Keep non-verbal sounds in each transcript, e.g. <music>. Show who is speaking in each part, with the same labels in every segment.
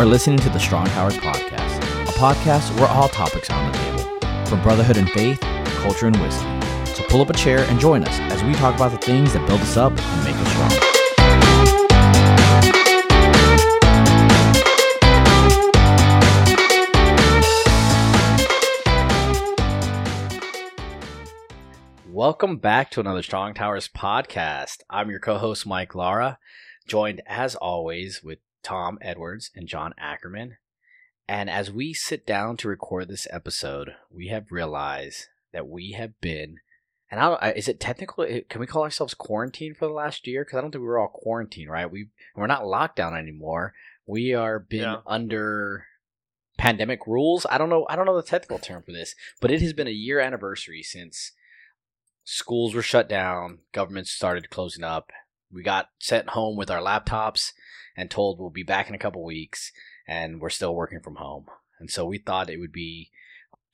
Speaker 1: are listening to the Strong Towers Podcast, a podcast where all topics are on the table, from brotherhood and faith, to culture and wisdom. So pull up a chair and join us as we talk about the things that build us up and make us strong. Welcome back to another Strong Towers podcast. I'm your co host, Mike Lara, joined as always with Tom Edwards and John Ackerman. And as we sit down to record this episode, we have realized that we have been, and I don't, is it technical? Eh, can we call ourselves quarantined for the last year? Because I don't think we were all quarantined, right? We we're not locked down anymore. We are been
Speaker 2: Yeah.
Speaker 1: under pandemic rules. I don't know. I don't know the technical term for this, but it has been a year anniversary since schools were shut down, governments started closing up. We got sent home with our laptops and told we'll be back in a couple weeks, and we're still working from home. And so we thought it would be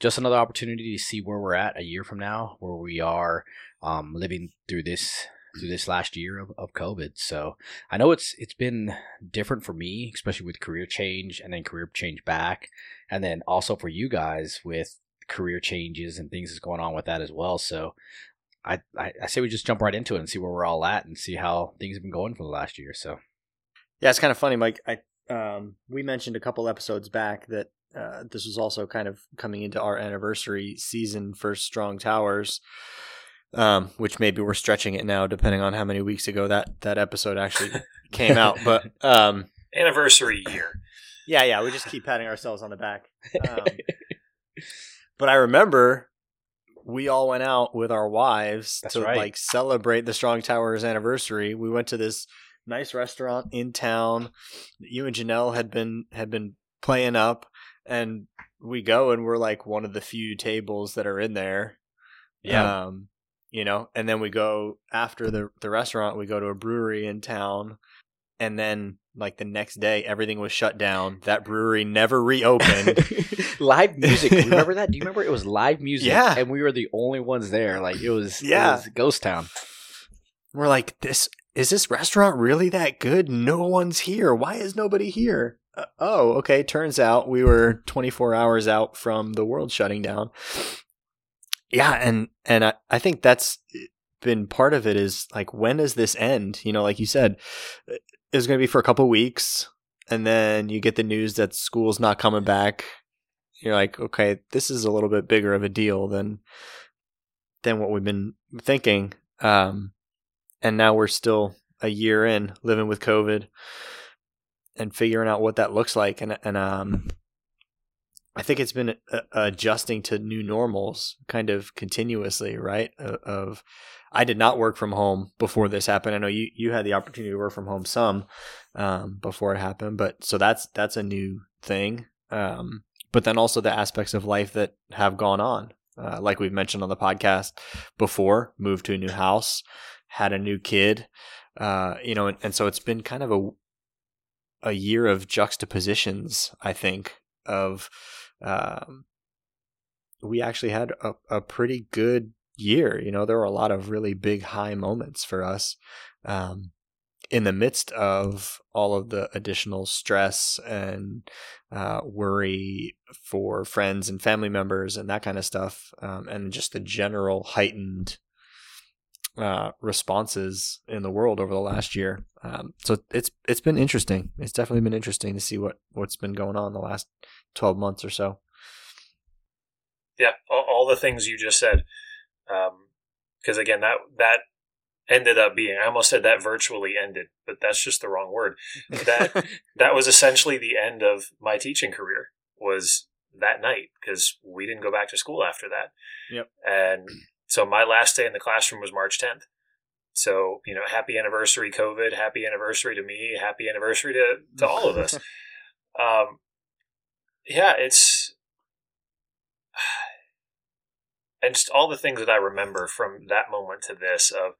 Speaker 1: just another opportunity to see where we're at a year from now, where we are um, living through this through this last year of, of COVID. So I know it's it's been different for me, especially with career change and then career change back, and then also for you guys with career changes and things that's going on with that as well. So I, I, I say we just jump right into it and see where we're all at and see how things have been going for the last year. So
Speaker 2: Yeah, it's kind of funny, Mike. I um, we mentioned a couple episodes back that uh, this was also kind of coming into our anniversary season for Strong Towers, um, which maybe we're stretching it now, depending on how many weeks ago that that episode actually <laughs> came out. But um,
Speaker 3: anniversary year.
Speaker 2: yeah, yeah, we just keep patting ourselves on the back. Um, <laughs> but I remember we all went out with our wives
Speaker 1: That's
Speaker 2: to
Speaker 1: right.
Speaker 2: like celebrate the Strong Towers anniversary. We went to this nice restaurant in town. that You and Janelle had been had been playing up, and we go and we're like one of the few tables that are in there.
Speaker 1: yeah,
Speaker 2: Um, you know, and then we go after the the restaurant. We go to a brewery in town, and then like the next day, everything was shut down. That brewery never reopened. <laughs>
Speaker 1: live music. <laughs> Remember that? Do you remember it was live music?
Speaker 2: Yeah.
Speaker 1: and we were the only ones there. Like it was,
Speaker 2: Yeah.
Speaker 1: it was ghost town.
Speaker 2: We're like, this is this restaurant really that good? No one's here. Why is nobody here? Uh, oh, okay. Turns out we were 24 hours out from the world shutting down. Yeah, and and I, I think that's been part of it is like when does this end? You know, like you said, it's going to be for a couple weeks, and then you get the news that school's not coming back. You're like, okay, this is a little bit bigger of a deal than than what we've been thinking. Um, and now we're still a year in living with COVID and figuring out what that looks like. And and um, I think it's been uh, adjusting to new normals kind of continuously, right? Of, I did not work from home before this happened. I know you you had the opportunity to work from home some um, before it happened, but so that's that's a new thing. Um, but then also the aspects of life that have gone on, uh, like we've mentioned on the podcast before, moved to a new house, had a new kid, uh, you know, and, and so it's been kind of a a year of juxtapositions. I think of um, we actually had a, a pretty good year. You know, there were a lot of really big high moments for us. Um, in the midst of all of the additional stress and uh, worry for friends and family members and that kind of stuff, um, and just the general heightened uh, responses in the world over the last year. Um, so it's it's been interesting. It's definitely been interesting to see what what's been going on the last twelve months or so.
Speaker 3: Yeah, all, all the things you just said. Because again, that that ended up being. I almost said that virtually ended, but that's just the wrong word. That <laughs> that was essentially the end of my teaching career. Was that night because we didn't go back to school after that.
Speaker 2: Yep.
Speaker 3: And so my last day in the classroom was March 10th. So, you know, happy anniversary, COVID. Happy anniversary to me. Happy anniversary to, to all of us. <laughs> um, yeah, it's. <sighs> And just all the things that I remember from that moment to this of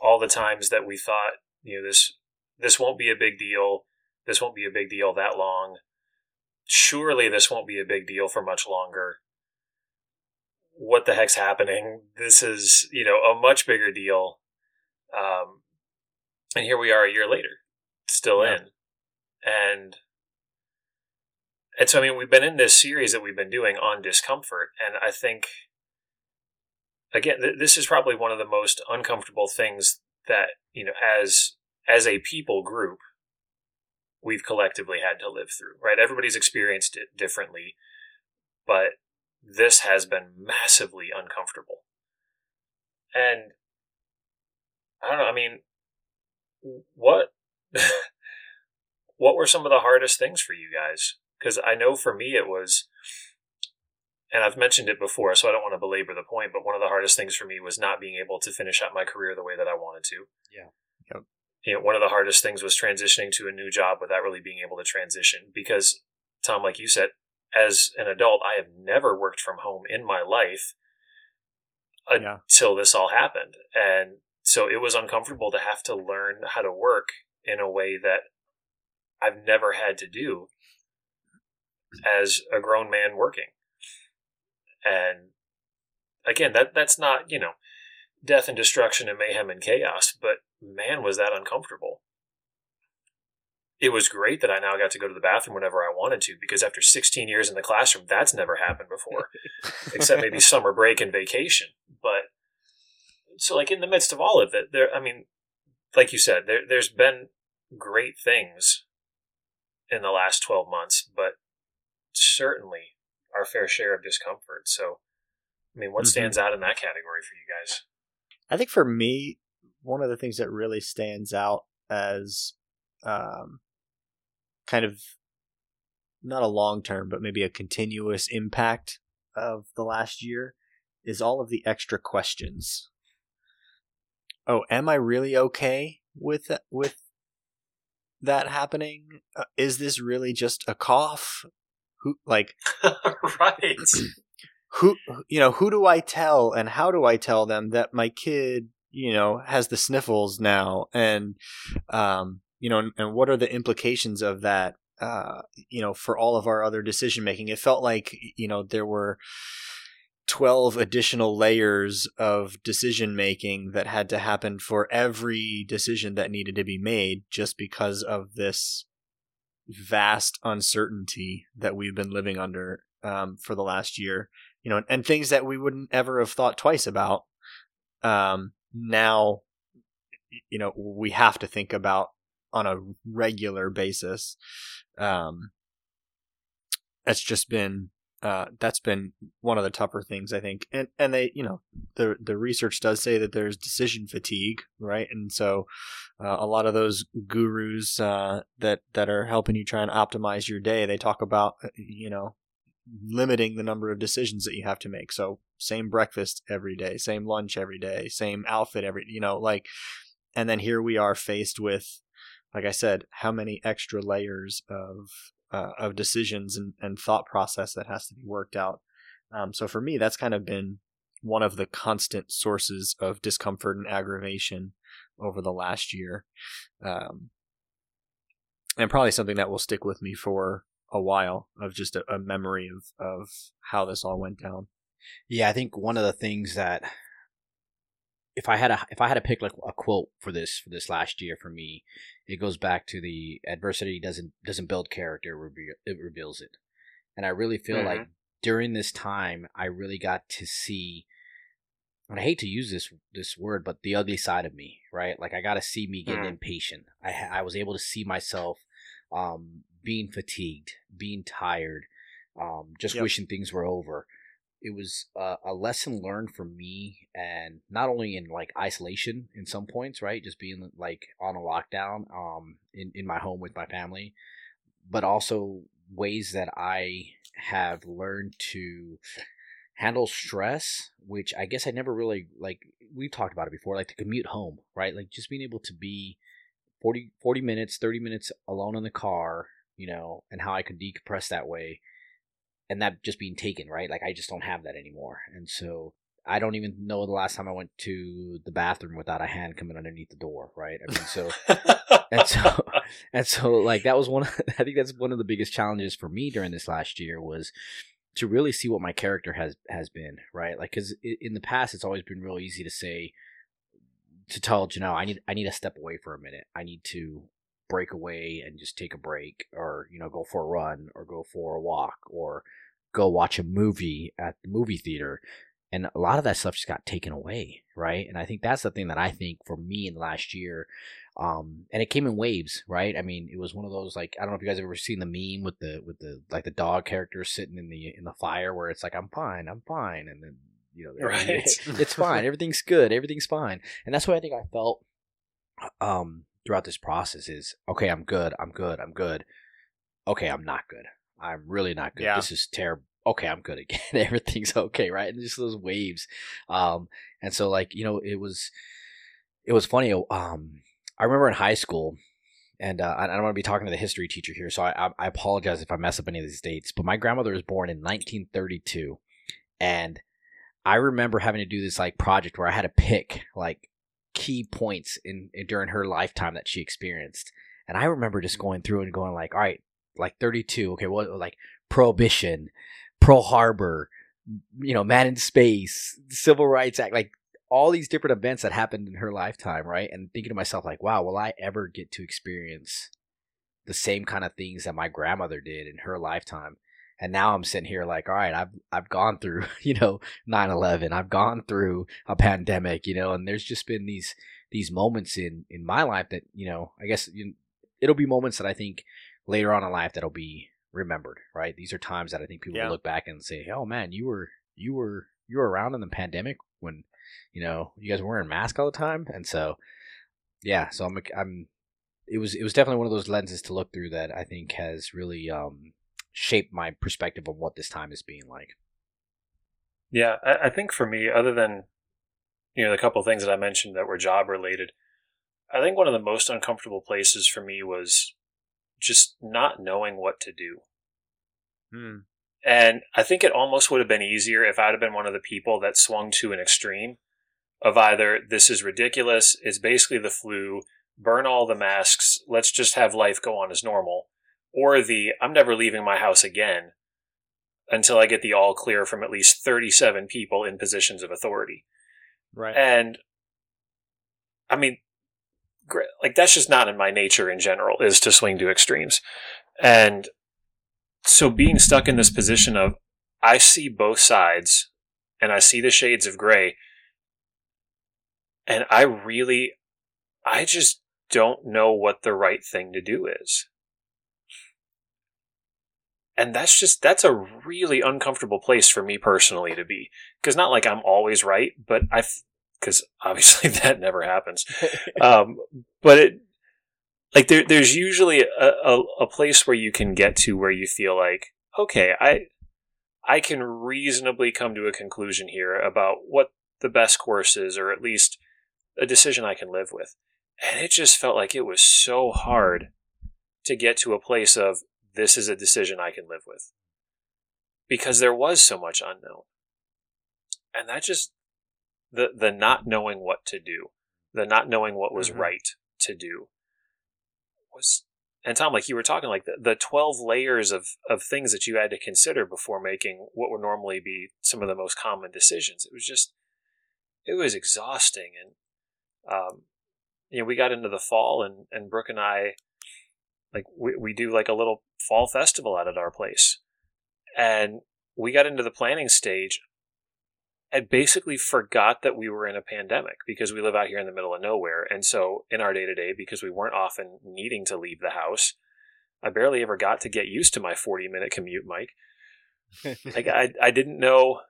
Speaker 3: all the times that we thought, you know, this this won't be a big deal. This won't be a big deal that long. Surely this won't be a big deal for much longer. What the heck's happening? This is, you know, a much bigger deal. Um, and here we are a year later, still
Speaker 2: Yeah.
Speaker 3: in. And and so I mean we've been in this series that we've been doing on discomfort, and I think again th- this is probably one of the most uncomfortable things that you know as as a people group we've collectively had to live through. Right, everybody's experienced it differently, but this has been massively uncomfortable, and I don't know. I mean, what <laughs> what were some of the hardest things for you guys? Because I know for me it was, and I've mentioned it before, so I don't want to belabor the point. But one of the hardest things for me was not being able to finish out my career the way that I wanted to.
Speaker 1: Yeah.
Speaker 2: Yep.
Speaker 3: You know, one of the hardest things was transitioning to a new job without really being able to transition. Because Tom, like you said, as an adult, I have never worked from home in my life
Speaker 2: Yeah.
Speaker 3: until this all happened. And so it was uncomfortable to have to learn how to work in a way that I've never had to do as a grown man working. And again, that that's not, you know, death and destruction and mayhem and chaos, but man was that uncomfortable. It was great that I now got to go to the bathroom whenever I wanted to because after 16 years in the classroom, that's never happened before <laughs> except maybe summer break and vacation. But so, like in the midst of all of it, there. I mean, like you said, there there's been great things in the last twelve months, but certainly our fair share of discomfort. So, I mean, what
Speaker 2: Mhm.
Speaker 3: stands out in that category for you guys?
Speaker 2: I think for me, one of the things that really stands out as um, kind of not a long term, but maybe a continuous impact of the last year is all of the extra questions. Oh, am I really okay with that, with that happening? Uh, is this really just a cough? Who like <laughs>
Speaker 3: right.
Speaker 2: who you know who do i tell and how do i tell them that my kid you know has the sniffles now and um you know and, and what are the implications of that uh you know for all of our other decision making it felt like you know there were 12 additional layers of decision making that had to happen for every decision that needed to be made just because of this vast uncertainty that we've been living under um, for the last year you know, and things that we wouldn't ever have thought twice about. Um, now, you know, we have to think about on a regular basis. Um, it's just been uh, that's been one of the tougher things I think, and and they you know the the research does say that there's decision fatigue, right? And so uh, a lot of those gurus uh, that that are helping you try and optimize your day, they talk about uh, you know limiting the number of decisions that you have to make. So same breakfast every day, same lunch every day, same outfit every you know like, and then here we are faced with, like I said, how many extra layers of uh, of decisions and, and thought process that has to be worked out. Um, so for me, that's kind of been one of the constant sources of discomfort and aggravation over the last year, um, and probably something that will stick with me for a while of just a, a memory of of how this all went down.
Speaker 1: Yeah, I think one of the things that if I had a if I had to pick like a quote for this for this last year for me, it goes back to the adversity doesn't doesn't build character, it reveals it. And I really feel like during this time I really got to see and I hate to use this this word, but the ugly side of me, right? Like I got to see me getting
Speaker 3: Mhm.
Speaker 1: impatient. I I was able to see myself um, being fatigued, being tired, um, just
Speaker 2: Yep.
Speaker 1: wishing things were over. It was a, a lesson learned for me, and not only in like isolation in some points, right? Just being like on a lockdown, um, in in my home with my family, but also ways that I have learned to handle stress, which I guess I never really like. We've talked about it before, like the commute home, right? Like just being able to be 40, 40 minutes, 30 minutes alone in the car, you know, and how I could decompress that way. And that just being taken, right? Like I just don't have that anymore. And so I don't even know the last time I went to the bathroom without a hand coming underneath the door, right? I mean, so <laughs> and so <laughs> and so like that was one of, <laughs> i think that's one of the biggest challenges for me during this last year was to really see what my character has has been right like because in the past it's always been real easy to say to tell Janelle, I need I need to step away for a minute. I need to break away and just take a break or you know go for a run or go for a walk or go watch a movie at the movie theater. And a lot of that stuff just got taken away right? And i think that's the thing that i think for me in the last year um and it came in waves right? I mean it was one of those like i don't know if you guys have ever seen the meme with the with the like the dog character sitting in the in the fire where it's like i'm fine i'm fine and then you know <laughs>
Speaker 3: Right.
Speaker 1: it's fine everything's good everything's fine. And that's what i think i felt um throughout this process is okay i'm good i'm good i'm good. Okay i'm not good. I'm really not good.
Speaker 2: Yeah.
Speaker 1: this is terrible okay i'm good <laughs> again. Everything's okay right? And just those waves. Um and so like you know it was it was funny um i remember in high school and uh, I don't want to be talking to the history teacher here, so I, I, I apologize if I mess up any of these dates. But my grandmother was born in 1932, and I remember having to do this like project where I had to pick like key points in, in during her lifetime that she experienced, and I remember just going through and going like, all right, like 32, okay, what like Prohibition, Pearl Harbor, you know, Man in Space, Civil Rights Act, like all these different events that happened in her lifetime, right? And thinking to myself, like, wow, will I ever get to experience the same kind of things that my grandmother did in her lifetime? And now I'm sitting here like, all right, I've I've gone through, <laughs> you know, 9/11. I've gone through a pandemic, you know, and there's just been these these moments in in my life that, you know, I guess you it'll be moments that I think later on in life that'll be remembered, right? These are times that I think people
Speaker 2: Yeah.
Speaker 1: will look back and say, "Oh man, you were you were you were around in the pandemic when you know you guys were wearing masks all the time." And so, yeah, so I'm I'm it was it was definitely one of those lenses to look through that I think has really um shaped my perspective of what this time is being like.
Speaker 3: Yeah, I, I think for me, other than you know the couple of things that I mentioned that were job related, I think one of the most uncomfortable places for me was just not knowing what to do.
Speaker 2: Hmm.
Speaker 3: And I think it almost would have been easier if I'd have been one of the people that swung to an extreme of either this is ridiculous, it's basically the flu, burn all the masks, let's just have life go on as normal, or the I'm never leaving my house again until I get the all clear from at least 37 people in positions of authority.
Speaker 2: Right.
Speaker 3: And I mean, like that's just not in my nature in general is to swing to extremes. And so being stuck in this position of I see both sides and I see the shades of gray and I really I just don't know what the right thing to do is. And that's just that's a really uncomfortable place for me personally to be because not like I'm always right, but I because obviously <laughs> that never happens. <laughs> um, but it like there, there's usually a, a, a place where you can get to where you feel like okay, I I can reasonably come to a conclusion here about what the best course is, or at least a decision I can live with. And it just felt like it was so hard to get to a place of this is a decision I can live with because there was so much unknown. And that just the the not knowing what to do, the not knowing what was
Speaker 2: Mhm.
Speaker 3: right to do was and Tom, like you were talking, like the, the 12 layers of, of things that you had to consider before making what would normally be some of the most common decisions. It was just, it was exhausting. And, um, you know, we got into the fall and, and Brooke and I, like, we, we do like a little fall festival out at our place. And we got into the planning stage and basically forgot that we were in a pandemic because we live out here in the middle of nowhere. And so in our day to day, because we weren't often needing to leave the house, I barely ever got to get used to my 40 minute commute, Mike. like I, <laughs> I didn't know,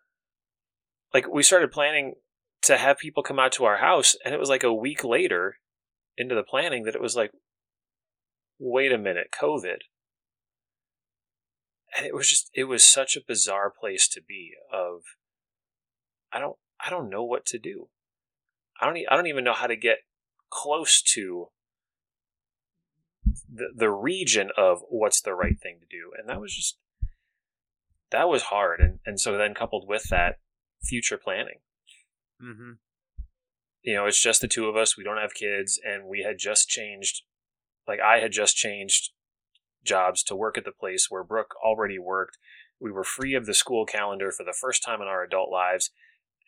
Speaker 3: like we started planning to have people come out to our house and it was like a week later into the planning that it was like, wait a minute, COVID. And it was just, it was such a bizarre place to be of, I don't I don't know what to do. I don't, I don't even know how to get close to the the region of what's the right thing to do. And that was just that was hard and and so then coupled with that future planning.
Speaker 2: Mm-hmm.
Speaker 3: You know, it's just the two of us. We don't have kids and we had just changed like I had just changed jobs to work at the place where Brooke already worked. We were free of the school calendar for the first time in our adult lives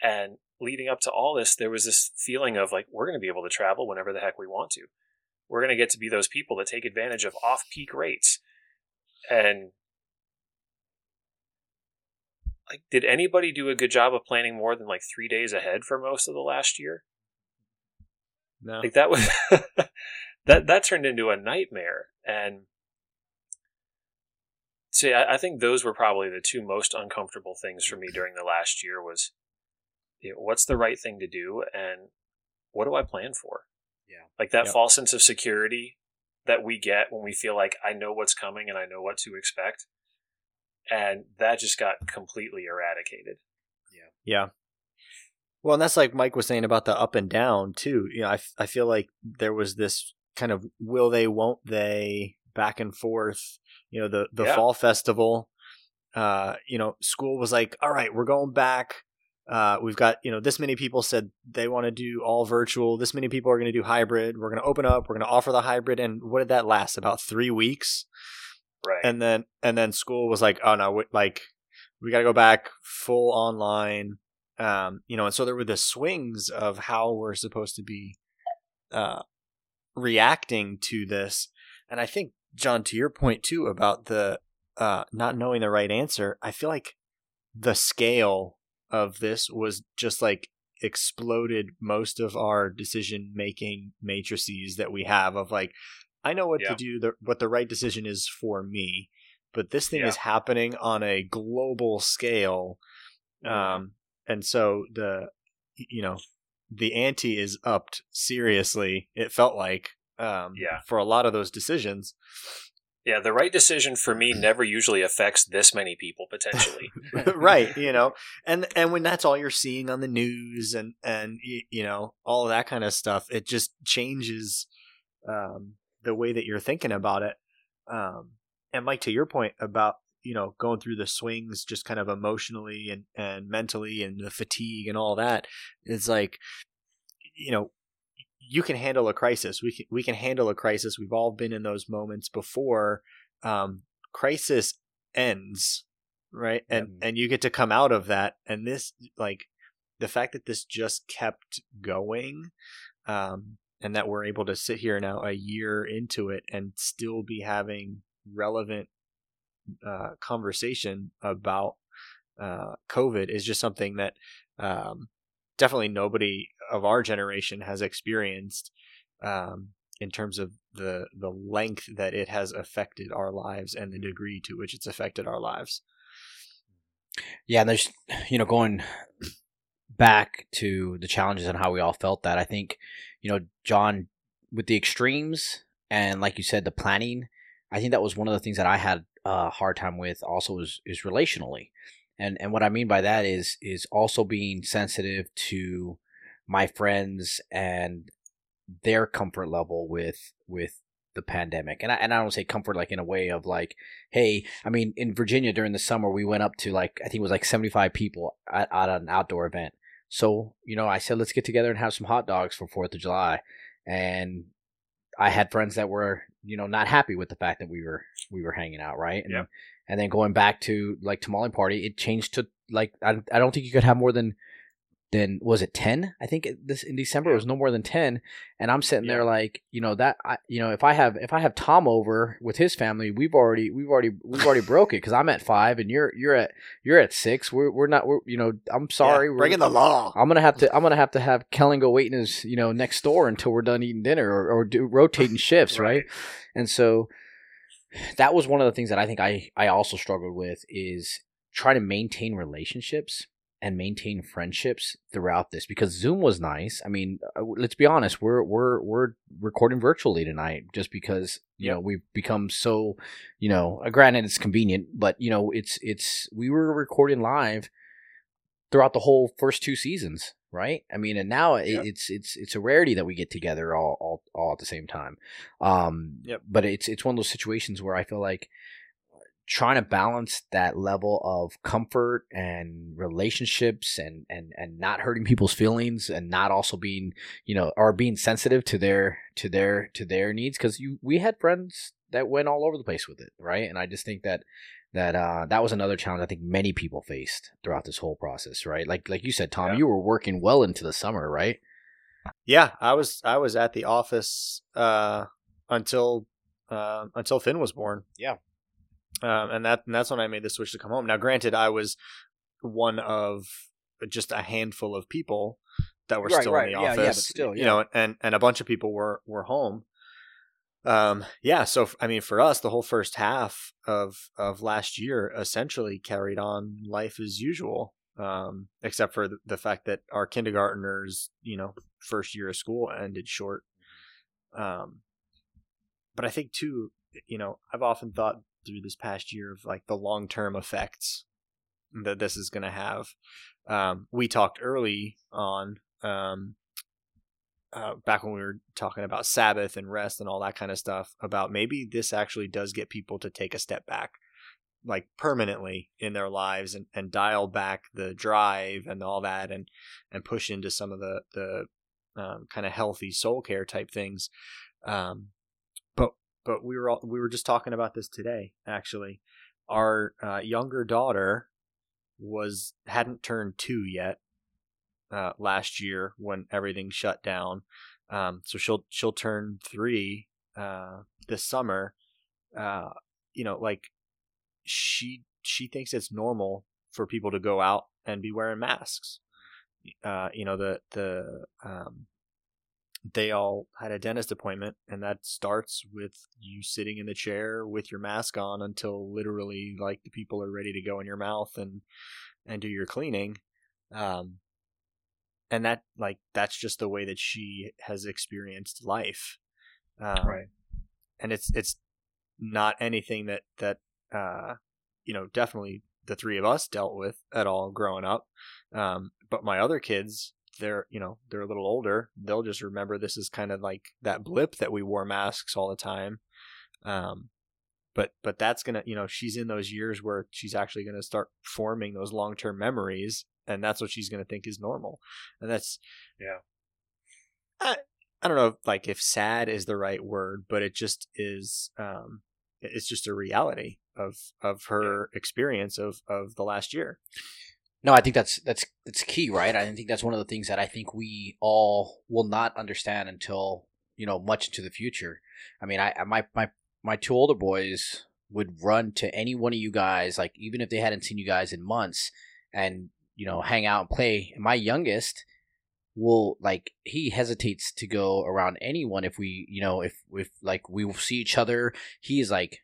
Speaker 3: and leading up to all this, there was this feeling of like, we're going to be able to travel whenever the heck we want to. we're going to get to be those people that take advantage of off peak rates. And like, did anybody do a good job of planning more than like three days ahead for most of the last year?
Speaker 2: No.
Speaker 3: Like that was <laughs> that that turned into a nightmare. And see, I, I think those were probably the two most uncomfortable things for me during the last year was you know, what's the right thing to do and what do I plan for?
Speaker 1: Yeah.
Speaker 3: Like that
Speaker 2: Yep.
Speaker 3: false sense of security that we get when we feel like I know what's coming and I know what to expect. And that just got completely eradicated.
Speaker 2: Yeah. Yeah. Well, and that's like Mike was saying about the up and down too. You know, I, I feel like there was this kind of will they, won't they, back and forth. You know, the the
Speaker 3: Yeah.
Speaker 2: fall festival. Uh, you know, school was like, all right, we're going back. Uh, we've got you know this many people said they want to do all virtual. This many people are going to do hybrid. We're going to open up. We're going to offer the hybrid. And what did that last? About three weeks
Speaker 3: Right.
Speaker 2: and then and then school was like oh no we, like we got to go back full online um you know and so there were the swings of how we're supposed to be uh reacting to this and i think john to your point too about the uh not knowing the right answer i feel like the scale of this was just like exploded most of our decision making matrices that we have of like I know what
Speaker 3: Yeah.
Speaker 2: to do, the, what the right decision is for me, but this thing
Speaker 3: Yeah.
Speaker 2: is happening on a global scale, um, and so the you know the ante is upped seriously. It felt like um,
Speaker 3: Yeah.
Speaker 2: for a lot of those decisions.
Speaker 3: yeah, the right decision for me never usually affects this many people potentially. <laughs> <laughs>
Speaker 2: right you know and and when that's all you're seeing on the news and and you know all of that kind of stuff it just changes um the way that you're thinking about it um and mike to your point about you know going through the swings just kind of emotionally and and mentally and the fatigue and all that it's like you know you can handle a crisis. We can we can handle a crisis. We've all been in those moments before. Um crisis ends right? And
Speaker 1: Yep.
Speaker 2: and you get to come out of that. And this like the fact that this just kept going um and that we're able to sit here now a year into it and still be having relevant uh conversation about uh covid is just something that um definitely nobody of our generation has experienced um in terms of the the length that it has affected our lives and the degree to which it's affected our lives
Speaker 1: Yeah, and there's you know going back to the challenges and how we all felt that. I think you know John with the extremes and like you said the planning. I think that was one of the things that I had a hard time with. Also, is is relationally, and and what I mean by that is is also being sensitive to my friends and their comfort level with with the pandemic. And I, and I don't say comfort like in a way of like hey I mean in Virginia during the summer we went up to like I think it was like 75 people at, at an outdoor event. So you know I said let's get together and have some hot dogs for 4th of July. And I had friends that were you know not happy with the fact that we were we were hanging out right and,
Speaker 3: Yep.
Speaker 1: and then going back to like tamale party it changed to like I, I don't think you could have more than than was it 10 i think this in december it was no more than 10 and i'm sitting there like you know that I, you know if i have if i have tom over with his family we've already we've already we've already broke it because i'm at five and you're you're at you're at six. We're, we're not we're you know i'm sorry
Speaker 2: Yeah,
Speaker 1: we're,
Speaker 2: breaking the law.
Speaker 1: I'm gonna have to i'm gonna have to have kellen go wait in his you know next door until we're done eating dinner or, or do rotating <laughs> shifts right. And so that was one of the things that I think I, I also struggled with is trying to maintain relationships and maintain friendships throughout this because Zoom was nice. I mean, uh, let's be honest, we're we're we're recording virtually tonight just because you
Speaker 3: Yep.
Speaker 1: know we've become so, you know, uh, granted it's convenient, but you know, it's it's we were recording live throughout the whole first two seasons, right? I mean, and now it,
Speaker 3: Yep.
Speaker 1: it's it's it's a rarity that we get together all all, all at the same time. Um,
Speaker 2: Yep.
Speaker 1: But it's it's one of those situations where I feel like trying to balance that level of comfort and relationships and and and not hurting people's feelings and not also being you know or being sensitive to their to their to their needs because you we had friends that went all over the place with it right and i just think that that uh that was another challenge i think many people faced throughout this whole process right like like you said tom
Speaker 3: Yeah.
Speaker 1: you were working well into the summer right
Speaker 2: Yeah, I was I was at the office uh until uh, until Finn was born.
Speaker 1: Yeah.
Speaker 2: Um, and that and that's when I made the switch to come home. Now, granted, I was one of just a handful of people that were
Speaker 1: Right,
Speaker 2: still
Speaker 1: right.
Speaker 2: in the
Speaker 1: Yeah, yeah,
Speaker 2: office.
Speaker 1: but still,
Speaker 2: you know, and and a bunch of people were were home. Um, yeah. So I mean, for us, the whole first half of of last year essentially carried on life as usual. Um, except for the, the fact that our kindergartners, you know, first year of school ended short. Um, but I think too, you know, I've often thought through this past year of like the long term effects that this is going to have. Um, we talked early on, um, uh, back when we were talking about Sabbath and rest and all that kind of stuff, about maybe this actually does get people to take a step back, like permanently in their lives and, and dial back the drive and all that and, and push into some of the, the um, kind of healthy soul care type things. Um, but we were all, we were just talking about this today. Actually, our uh, younger daughter was hadn't turned two yet uh, last year when everything shut down. Um, so she'll she'll turn three uh, this summer. Uh, you know, like she she thinks it's normal for people to go out and be wearing masks. Uh, you know the the um, they all had a dentist appointment and that starts with you sitting in the chair with your mask on until literally like the people are ready to go in your mouth and and do your cleaning um and that like that's just the way that she has experienced life um,
Speaker 3: Right.
Speaker 2: and it's it's not anything that that uh you know definitely the three of us dealt with at all growing up um but my other kids they're you know they're a little older they'll just remember this is kind of like that blip that we wore masks all the time. Um but but that's gonna you know she's in those years where she's actually gonna start forming those long-term memories and that's what she's gonna think is normal. And that's
Speaker 3: Yeah.
Speaker 2: i, I don't know if, like if sad is the right word but it just is um it's just a reality of of her experience of of the last year
Speaker 1: No, I think that's that's that's key, right? I think that's one of the things that I think we all will not understand until you know much into the future. I mean, I my my my two older boys would run to any one of you guys, like even if they hadn't seen you guys in months, and you know hang out and play. My youngest will like he hesitates to go around anyone if we you know if if like we see each other. He's like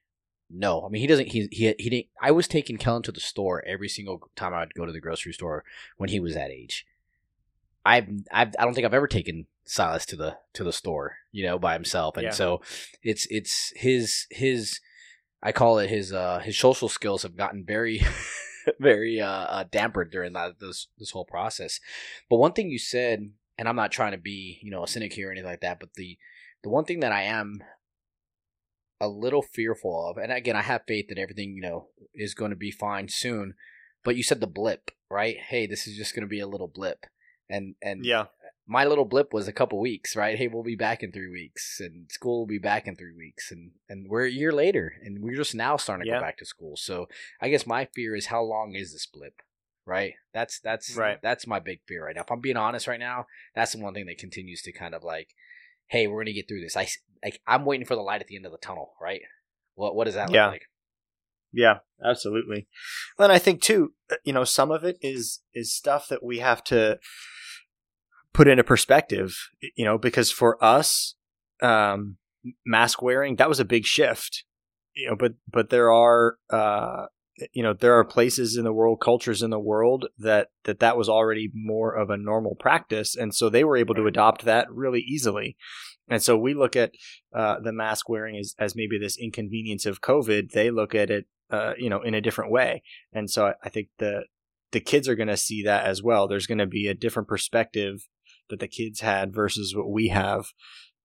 Speaker 1: no, I mean he doesn't. He he he didn't. I was taking Kellen to the store every single time I'd go to the grocery store when he was that age. I've, I've I don't think I've ever taken Silas to the to the store, you know, by himself, and
Speaker 2: Yeah.
Speaker 1: so it's it's his his I call it his uh his social skills have gotten very <laughs> very uh, uh dampered during that this this whole process. But one thing you said, and I'm not trying to be you know a cynic here or anything like that, but the the one thing that I am a little fearful of, and again, I have faith that everything you know is going to be fine soon. But you said the blip, right? Hey, this is just going to be a little blip, and and
Speaker 2: yeah
Speaker 1: my little blip was a couple weeks, right? Hey, we'll be back in three weeks, and school will be back in three weeks, and and we're a year later, and we're just now starting to
Speaker 2: Yeah.
Speaker 1: go back to school. So I guess my fear is how long is this blip, right? That's that's
Speaker 2: Right.
Speaker 1: That's my big fear right now. If I'm being honest right now, that's the one thing that continues to kind of like, hey, we're gonna get through this. I like I'm waiting for the light at the end of the tunnel, right? What what does that
Speaker 2: Yeah.
Speaker 1: look like?
Speaker 2: Yeah, absolutely. And I think too, uh, you know, some of it is is stuff that we have to put into perspective, you know, because for us, um, mask wearing that was a big shift, you know, but but there are uh, you know there are places in the world, cultures in the world that that that was already more of a normal practice, and so they were able to adopt that really easily. And so we look at uh, the mask wearing as, as maybe this inconvenience of COVID. They look at it uh, you know, in a different way. And so I, I think the the kids are going to see that as well. There's going to be a different perspective that the kids had versus what we have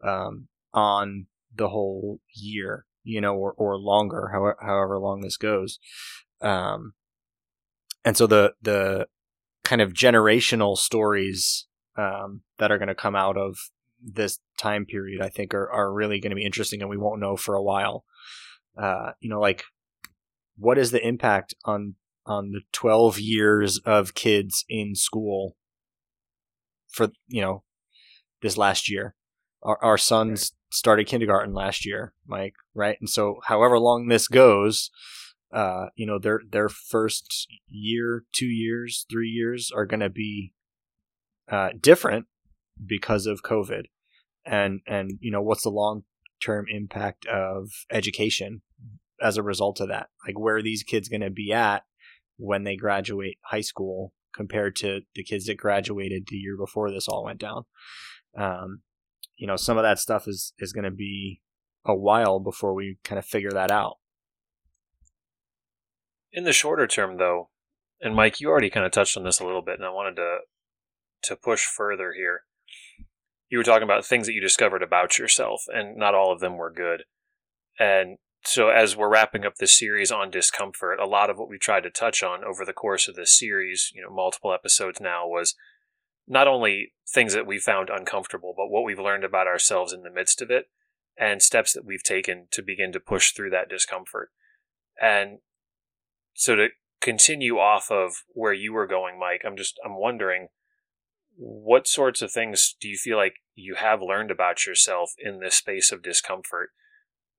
Speaker 2: um, on the whole year, you know, or, or longer, however, however long this goes. Um, and so the the kind of generational stories um, that are going to come out of this time period, I think, are, are really going to be interesting, and we won't know for a while. Uh, you know, like what is the impact on on the 12 years of kids in school for you know this last year our, our son's started kindergarten last year, Mike, right? And so, however long this goes, uh, you know, their their first year, two years, three years are going to be uh, different because of COVID, and and you know, what's the long term impact of education as a result of that? Like, where are these kids going to be at when they graduate high school compared to the kids that graduated the year before this all went down? Um, you know, some of that stuff is is going to be a while before we kind of figure that out.
Speaker 3: In the shorter term, though, and Mike, you already kind of touched on this a little bit, and I wanted to to push further here. You were talking about things that you discovered about yourself, and not all of them were good. And so, as we're wrapping up this series on discomfort, a lot of what we tried to touch on over the course of this series, you know, multiple episodes now, was not only things that we found uncomfortable, but what we've learned about ourselves in the midst of it and steps that we've taken to begin to push through that discomfort. And so to continue off of where you were going, Mike, I'm just, I'm wondering what sorts of things do you feel like you have learned about yourself in this space of discomfort?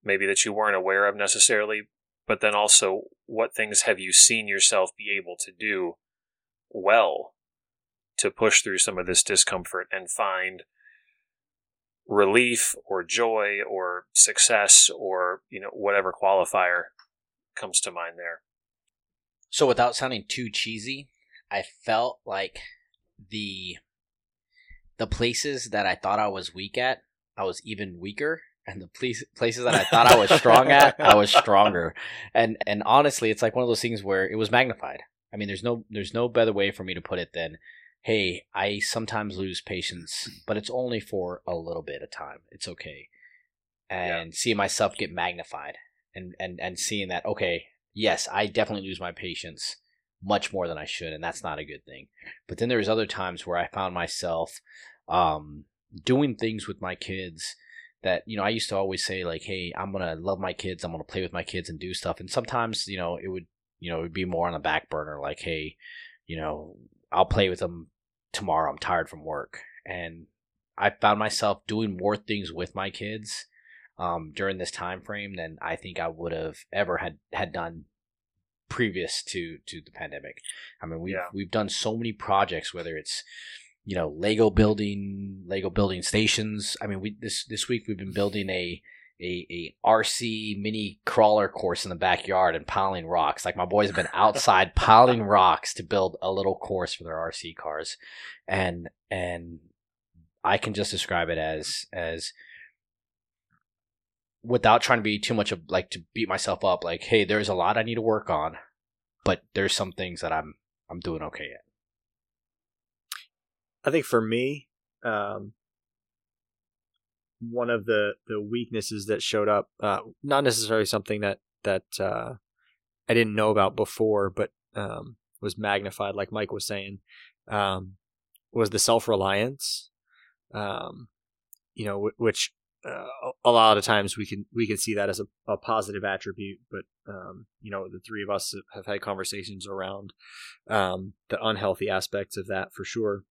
Speaker 3: Maybe that you weren't aware of necessarily, but then also what things have you seen yourself be able to do well to push through some of this discomfort and find relief or joy or success or you know whatever qualifier comes to mind there.
Speaker 1: So without sounding too cheesy i felt like the the places that i thought i was weak at i was even weaker and the place, places that i thought i was strong at i was stronger. <laughs> And and honestly it's like one of those things where it was magnified. I mean there's no there's no better way for me to put it than hey, I sometimes lose patience, but it's only for a little bit of time. It's okay. And yeah. seeing myself get magnified and, and, and seeing that, okay, yes, I definitely lose my patience much more than I should, and that's not a good thing. But then there's other times where I found myself um, doing things with my kids that, you know, I used to always say, like, hey, I'm going to love my kids, I'm going to play with my kids and do stuff. And sometimes, you know, it would, you know, it would be more on the back burner, like, hey, you know, I'll play with them tomorrow. I'm tired from work. And I found myself doing more things with my kids um, during this time frame than I think I would have ever had, had done previous to, to the pandemic. I mean, we've, yeah. we've done so many projects, whether it's, you know, Lego building, Lego building stations. I mean, we, this, this week we've been building a, a, a RC mini crawler course in the backyard and piling rocks. Like my boys have been <laughs> outside piling rocks to build a little course for their RC cars, and and I can just describe it as as without trying to be too much of like to beat myself up. Like, hey, there's a lot I need to work on, but there's some things that I'm I'm doing okay at.
Speaker 2: I think for me, um, one of the the weaknesses that showed up, uh, not necessarily something that that uh, I didn't know about before, but um, was magnified, like Mike was saying, um, was the self reliance. Um, you know, w- which uh, a lot of times we can we can see that as a, a positive attribute, but um, you know, the three of us have had conversations around um, the unhealthy aspects of that for sure.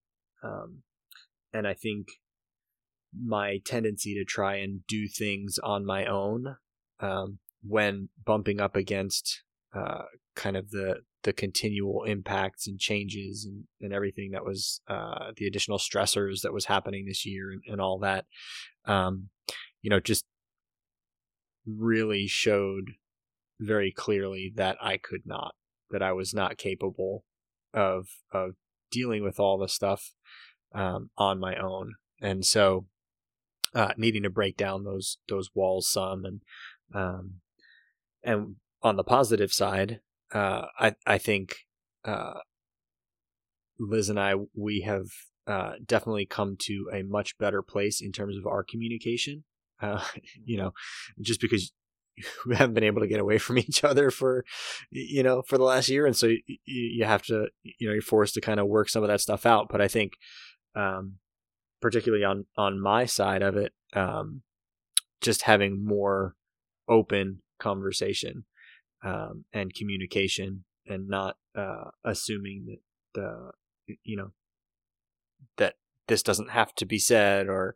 Speaker 2: Um, and I think my tendency to try and do things on my own um, when bumping up against uh, kind of the the continual impacts and changes and, and everything that was uh, the additional stressors that was happening this year and, and all that um, you know just really showed very clearly that I could not that I was not capable of of dealing with all the stuff um, on my own. And so uh, needing to break down those those walls some and um, and on the positive side, uh, I I think uh, Liz and I we have uh, definitely come to a much better place in terms of our communication. Uh, <laughs> you know, just because <laughs> we haven't been able to get away from each other for you know for the last year, and so you, you have to you know you're forced to kind of work some of that stuff out. But I think um, particularly on on my side of it, um, just having more open conversation um, and communication, and not uh, assuming that the you know that this doesn't have to be said or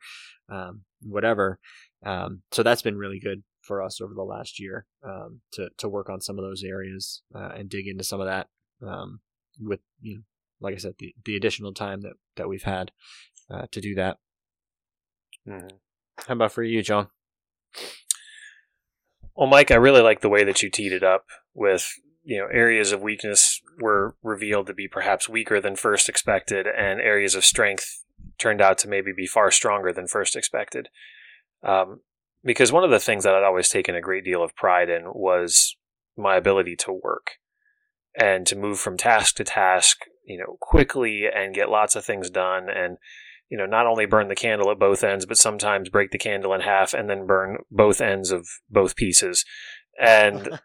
Speaker 2: um, whatever. Um, so that's been really good for us over the last year um, to to work on some of those areas uh, and dig into some of that um, with you know, like I said, the, the additional time that that we've had uh, to do that.
Speaker 3: Mm-hmm.
Speaker 2: How about for you, John?
Speaker 3: Well, Mike, I really like the way that you teed it up with you know areas of weakness were revealed to be perhaps weaker than first expected, and areas of strength turned out to maybe be far stronger than first expected. Um, because one of the things that I'd always taken a great deal of pride in was my ability to work and to move from task to task, you know, quickly and get lots of things done and you know, not only burn the candle at both ends, but sometimes break the candle in half and then burn both ends of both pieces. And <laughs>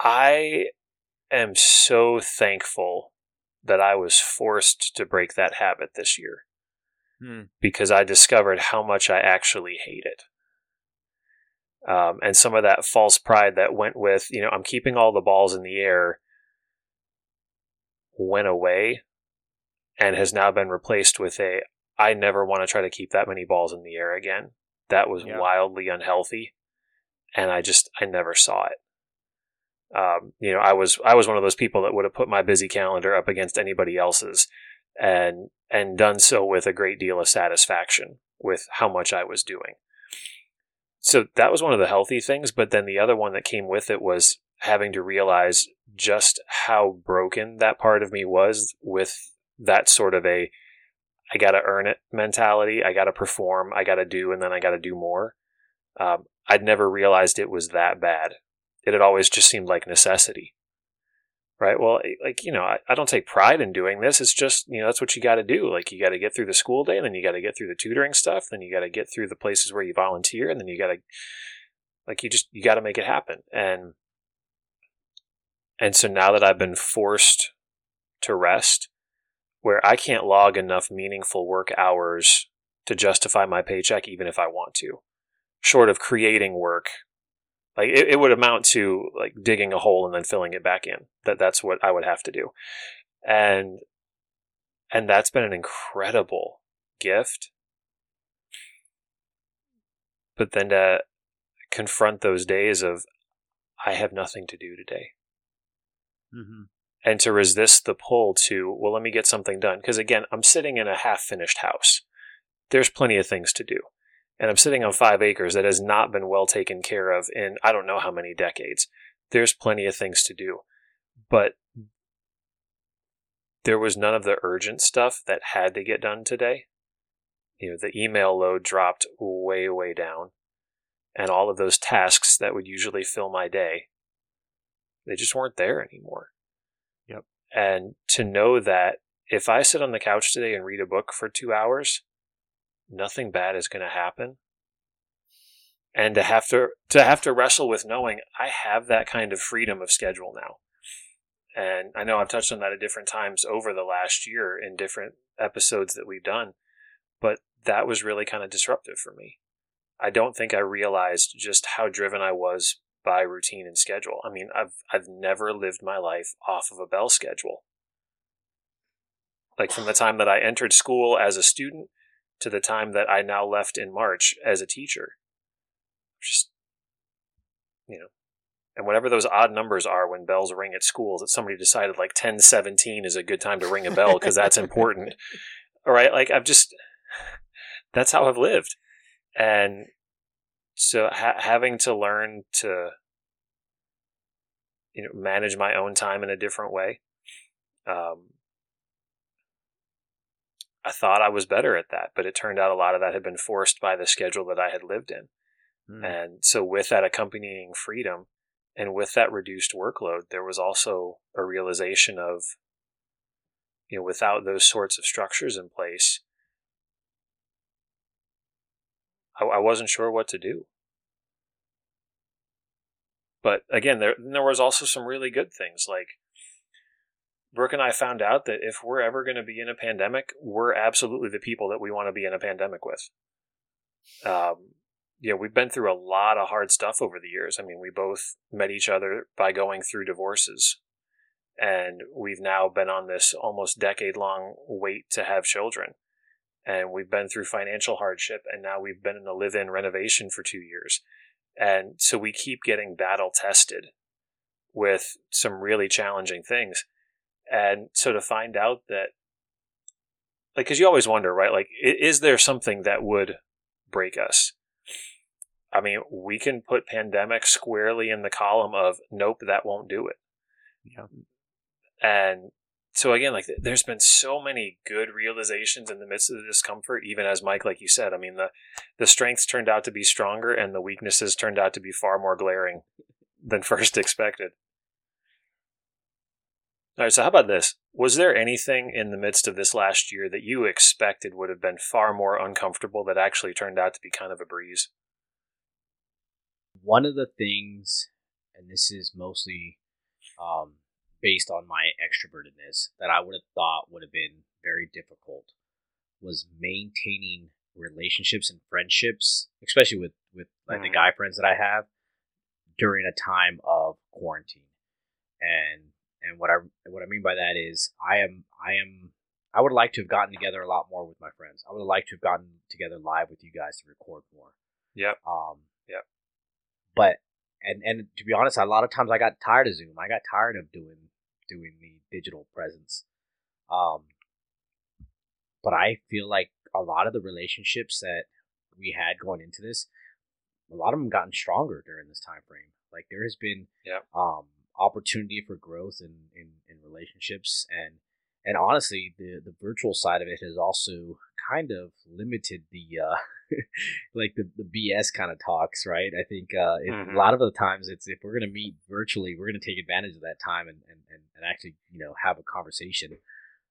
Speaker 3: I am so thankful that I was forced to break that habit this year
Speaker 2: Hmm.
Speaker 3: because I discovered how much I actually hate it. Um, and some of that false pride that went with, you know, I'm keeping all the balls in the air went away and has now been replaced with a I never want to try to keep that many balls in the air again. That was
Speaker 2: Yeah.
Speaker 3: wildly unhealthy, and I just I never saw it. Um, you know, I was I was one of those people that would have put my busy calendar up against anybody else's, and and done so with a great deal of satisfaction with how much I was doing. So that was one of the healthy things, but then the other one that came with it was having to realize just how broken that part of me was with that sort of a I got to earn it mentality. I got to perform. I got to do, and then I got to do more. Um, I'd never realized it was that bad. It had always just seemed like necessity. Right. Well, like, you know, I, I don't take pride in doing this. It's just, you know, that's what you got to do. Like, you got to get through the school day, and then you got to get through the tutoring stuff, then you got to get through the places where you volunteer, and then you got to, like, you just, you got to make it happen. And, and so now that I've been forced to rest, where I can't log enough meaningful work hours to justify my paycheck, even if I want to, short of creating work. Like it, it would amount to like digging a hole and then filling it back in. That that's what I would have to do, and and that's been an incredible gift. But then to confront those days of I have nothing to do today
Speaker 2: Mm-hmm.
Speaker 3: And to resist the pull to, well, let me get something done. Because again, I'm sitting in a half finished house. There's plenty of things to do. And I'm sitting on five acres that has not been well taken care of in I don't know how many decades. There's plenty of things to do. But there was none of the urgent stuff that had to get done today. You know, the email load dropped way, way down. And all of those tasks that would usually fill my day, they just weren't there anymore. And to know that if I sit on the couch today and read a book for two hours, nothing bad is going to happen. And to have to to have to wrestle with knowing I have that kind of freedom of schedule now. And I know I've touched on that at different times over the last year in different episodes that we've done, but that was really kind of disruptive for me. I don't think I realized just how driven I was by routine and schedule. I mean, I've I've never lived my life off of a bell schedule. Like from the time that I entered school as a student to the time that I now left in March as a teacher. Just you know, and whatever those odd numbers are when bells ring at schools that somebody decided like 1017 is a good time to ring a bell because that's important. All <laughs> right, like I've just that's how I've lived. And so ha- having to learn to you know manage my own time in a different way um, i thought i was better at that but it turned out a lot of that had been forced by the schedule that i had lived in
Speaker 2: Mm.
Speaker 3: and so with that accompanying freedom and with that reduced workload there was also a realization of you know without those sorts of structures in place I, I wasn't sure what to do but again, there there was also some really good things. Like Brooke and I found out that if we're ever going to be in a pandemic, we're absolutely the people that we want to be in a pandemic with. Um, you know, we've been through a lot of hard stuff over the years. I mean, we both met each other by going through divorces, and we've now been on this almost decade long wait to have children and we've been through financial hardship and now we've been in a live-in renovation for two years. And so we keep getting battle tested with some really challenging things. And so to find out that like because you always wonder right? Like is there something that would break us? I mean we can put pandemic squarely in the column of nope that won't do it.
Speaker 2: Yeah.
Speaker 3: and so again like there's been so many good realizations in the midst of the discomfort even as mike like you said i mean the the strengths turned out to be stronger and the weaknesses turned out to be far more glaring <laughs> than first expected. All right so how about this? Was there anything in the midst of this last year that you expected would have been far more uncomfortable that actually turned out to be kind of a breeze?
Speaker 1: One of the things, and this is mostly um, based on my extrovertedness, that I would have thought would have been very difficult was maintaining relationships and friendships, especially with with like the
Speaker 3: Mhm.
Speaker 1: guy friends that I have during a time of quarantine. And and what I what I mean by that is I am I am I would like to have gotten together a lot more with my friends. I would have liked to have gotten together live with you guys to record more.
Speaker 3: Yep.
Speaker 1: Um,
Speaker 3: Yep.
Speaker 1: But and and to be honest, a lot of times I got tired of Zoom. I got tired of doing doing the digital presence. Um, but I feel like a lot of the relationships that we had going into this, a lot of them gotten stronger during this time frame. Like there has been
Speaker 3: Yep.
Speaker 1: um, opportunity for growth in, in, in relationships and and honestly the the virtual side of it has also kind of limited the uh <laughs> like the, the bs kind of talks right i think uh it,
Speaker 3: Mhm.
Speaker 1: a lot of the times it's if we're gonna meet virtually we're gonna take advantage of that time and and, and, and actually you know have a conversation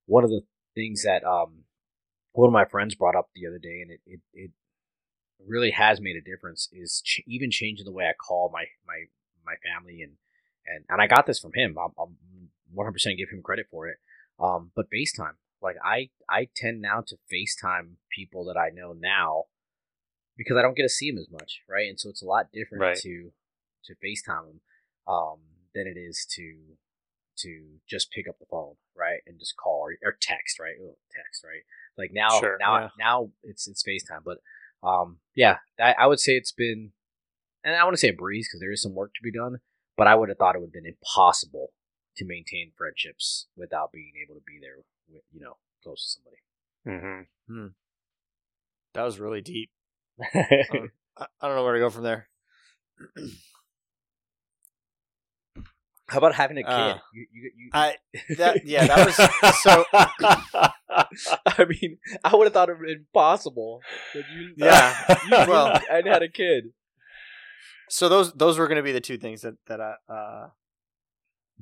Speaker 1: one of the things that um one of my friends brought up the other day and it it, it really has made a difference is ch- even changing the way i call my my my family and and and I got this from him. I'm, I'm 100% give him credit for it. Um, but FaceTime, like I I tend now to FaceTime people that I know now because I don't get to see them as much, right? And so it's a lot different
Speaker 3: Right.
Speaker 1: to to FaceTime them um, than it is to to just pick up the phone, right, and just call or, or text, right? Oh, text, right? Like now,
Speaker 3: Sure,
Speaker 1: now,
Speaker 2: yeah.
Speaker 1: now it's it's FaceTime, but um, yeah, I, I would say it's been, and I want to say a breeze because there is some work to be done, but I would have thought it would have been impossible to maintain friendships without being able to be there, with, you know, close to
Speaker 3: mm-hmm.
Speaker 2: That was really deep.
Speaker 1: somebody. <laughs>
Speaker 2: I, I don't know where to go from there. <clears throat>
Speaker 1: How about having a kid?
Speaker 2: Uh,
Speaker 1: you, you, you,
Speaker 2: I that yeah that was <laughs> so
Speaker 1: I mean, I would have thought it would impossible. But you,
Speaker 2: Yeah. <laughs>
Speaker 1: you
Speaker 2: Well-
Speaker 1: moved and had a kid.
Speaker 2: so those those were going to be the two things that that I uh,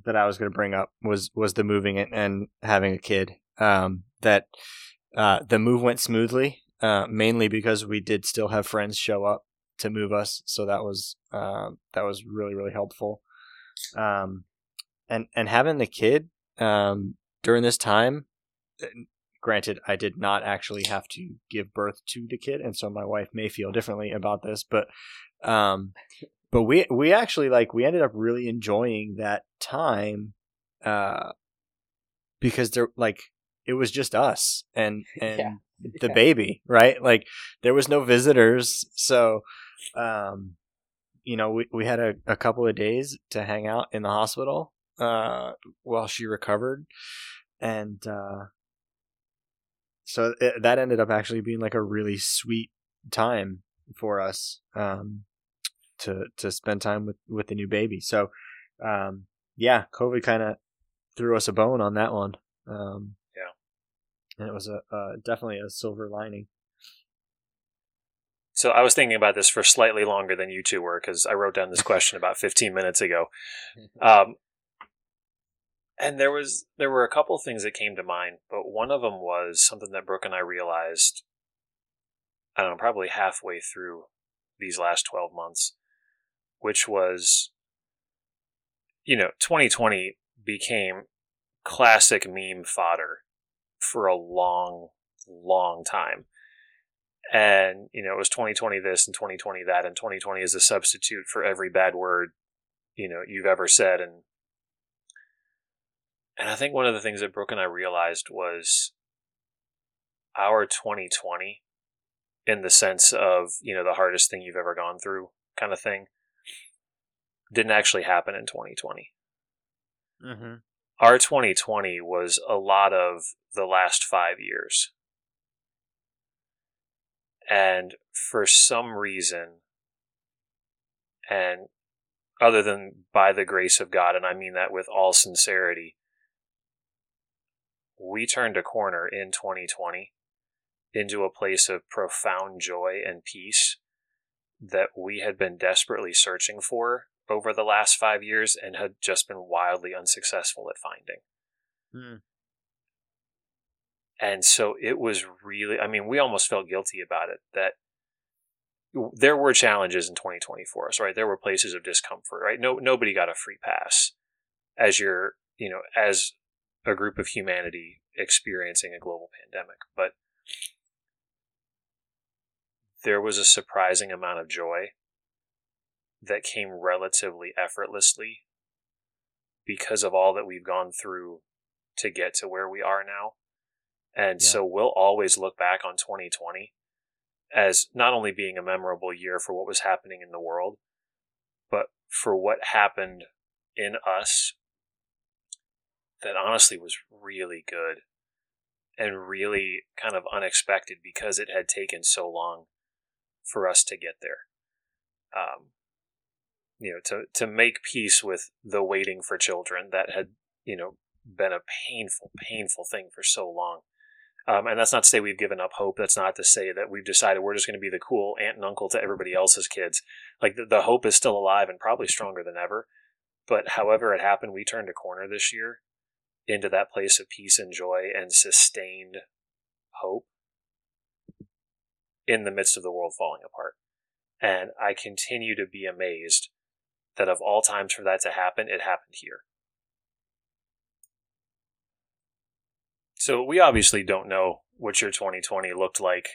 Speaker 2: that I was going to bring up was was the moving and, having a kid. Um, that uh, the move went smoothly, uh, mainly because we did still have friends show up to move us, so that was uh, that was really really helpful. Um, and and having the kid um, during this time, uh, granted, I did not actually have to give birth to the kid, and so my wife may feel differently about this, but um, but we we actually like we ended up really enjoying that time, uh, because there like it was just us and <laughs> and
Speaker 1: Yeah.
Speaker 2: the
Speaker 1: Yeah.
Speaker 2: baby, right? Like there was no visitors, so um, you know, we we had a, a couple of days to hang out in the hospital uh while she recovered, and uh, so it, that ended up actually being like a really sweet time for us um to to spend time with with the new baby. So um yeah, COVID kind of threw us a bone on that one. Um
Speaker 3: Yeah.
Speaker 2: And it was a uh, definitely a silver lining.
Speaker 3: So I was thinking about this for slightly longer than you two were because I wrote down this question about 15 minutes ago. <laughs> Um, and there was there were a couple things that came to mind, but one of them was something that Brooke and I realized. I don't know, probably halfway through these last 12 months, which was, you know, 2020 became classic meme fodder for a long, long time. And, you know, it was 2020 this and 2020 that, and 2020 is a substitute for every bad word, you know, you've ever said. And And I think one of the things that Brooke and I realized was our 2020 in the sense of, you know, the hardest thing you've ever gone through kind of thing didn't actually happen in 2020.
Speaker 2: Mm-hmm.
Speaker 3: Our 2020 was a lot of the last five years. And for some reason, and other than by the grace of God, and I mean that with all sincerity, we turned a corner in 2020 into a place of profound joy and peace that we had been desperately searching for over the last five years and had just been wildly unsuccessful at finding.
Speaker 2: Mm.
Speaker 3: And so it was really, I mean, we almost felt guilty about it that there were challenges in 2020 for us, right? There were places of discomfort, right? No, nobody got a free pass as you're, you know, as a group of humanity experiencing a global pandemic. But there was a surprising amount of joy that came relatively effortlessly because of all that we've gone through to get to where we are now. And
Speaker 2: Yeah.
Speaker 3: so we'll always look back on 2020 as not only being a memorable year for what was happening in the world, but for what happened in us that honestly was really good and really kind of unexpected because it had taken so long for us to get there. Um, you know, to, to make peace with the waiting for children that had, you know, been a painful, painful thing for so long. Um, and that's not to say we've given up hope. That's not to say that we've decided we're just going to be the cool aunt and uncle to everybody else's kids. Like the, the hope is still alive and probably stronger than ever. But however it happened, we turned a corner this year into that place of peace and joy and sustained hope in the midst of the world falling apart. And I continue to be amazed that of all times for that to happen, it happened here. So we obviously don't know what your 2020 looked like,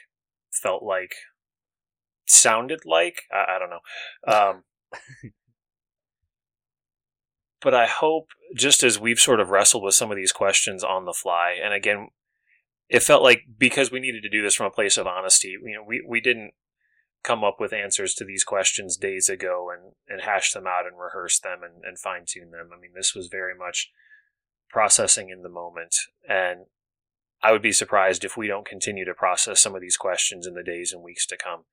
Speaker 3: felt like, sounded like. I, I don't know. Um, <laughs> but I hope, just as we've sort of wrestled with some of these questions on the fly, and again, it felt like because we needed to do this from a place of honesty, you know, we, we didn't come up with answers to these questions days ago and, and hash them out and rehearse them and, and fine tune them. I mean, this was very much processing in the moment. And I would be surprised if we don't continue to process some of these questions in the days and weeks to come.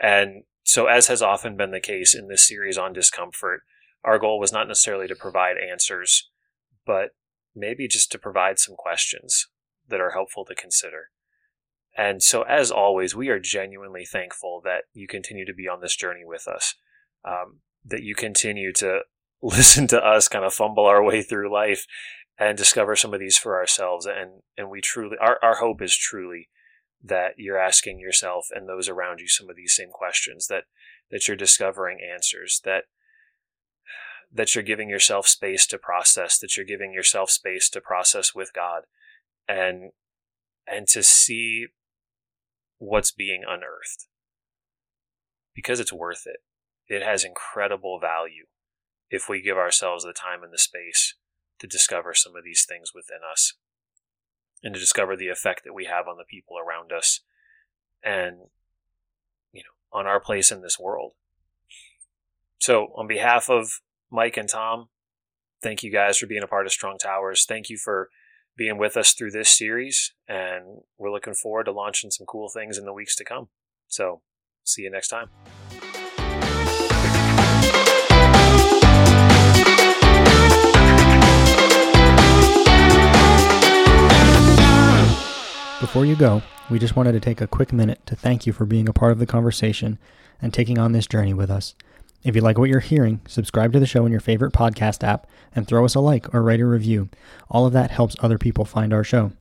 Speaker 3: And so, as has often been the case in this series on discomfort, our goal was not necessarily to provide answers, but maybe just to provide some questions that are helpful to consider. And so, as always, we are genuinely thankful that you continue to be on this journey with us, um, that you continue to <laughs> listen to us kind of fumble our way through life and discover some of these for ourselves. And, and we truly, our, our hope is truly that you're asking yourself and those around you some of these same questions, that, that you're discovering answers, that, that you're giving yourself space to process, that you're giving yourself space to process with God and, and to see what's being unearthed because it's worth it. It has incredible value if we give ourselves the time and the space to discover some of these things within us and to discover the effect that we have on the people around us and you know on our place in this world. So, on behalf of Mike and Tom, thank you guys for being a part of Strong Towers. Thank you for being with us through this series, and we're looking forward to launching some cool things in the weeks to come. So, see you next time.
Speaker 4: Before you go, we just wanted to take a quick minute to thank you for being a part of the conversation and taking on this journey with us. If you like what you're hearing, subscribe to the show in your favorite podcast app and throw us a like or write a review. All of that helps other people find our show.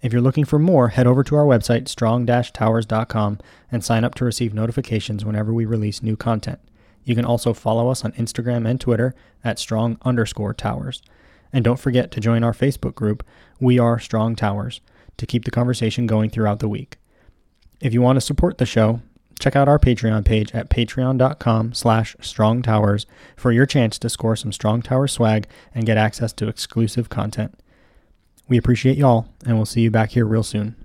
Speaker 4: If you're looking for more, head over to our website, strong-towers.com, and sign up to receive notifications whenever we release new content. You can also follow us on Instagram and Twitter at strong underscore towers. And don't forget to join our Facebook group, We Are Strong Towers, to keep the conversation going throughout the week. If you want to support the show, check out our Patreon page at patreon.com slash strongtowers for your chance to score some Strong Tower swag and get access to exclusive content. We appreciate y'all, and we'll see you back here real soon.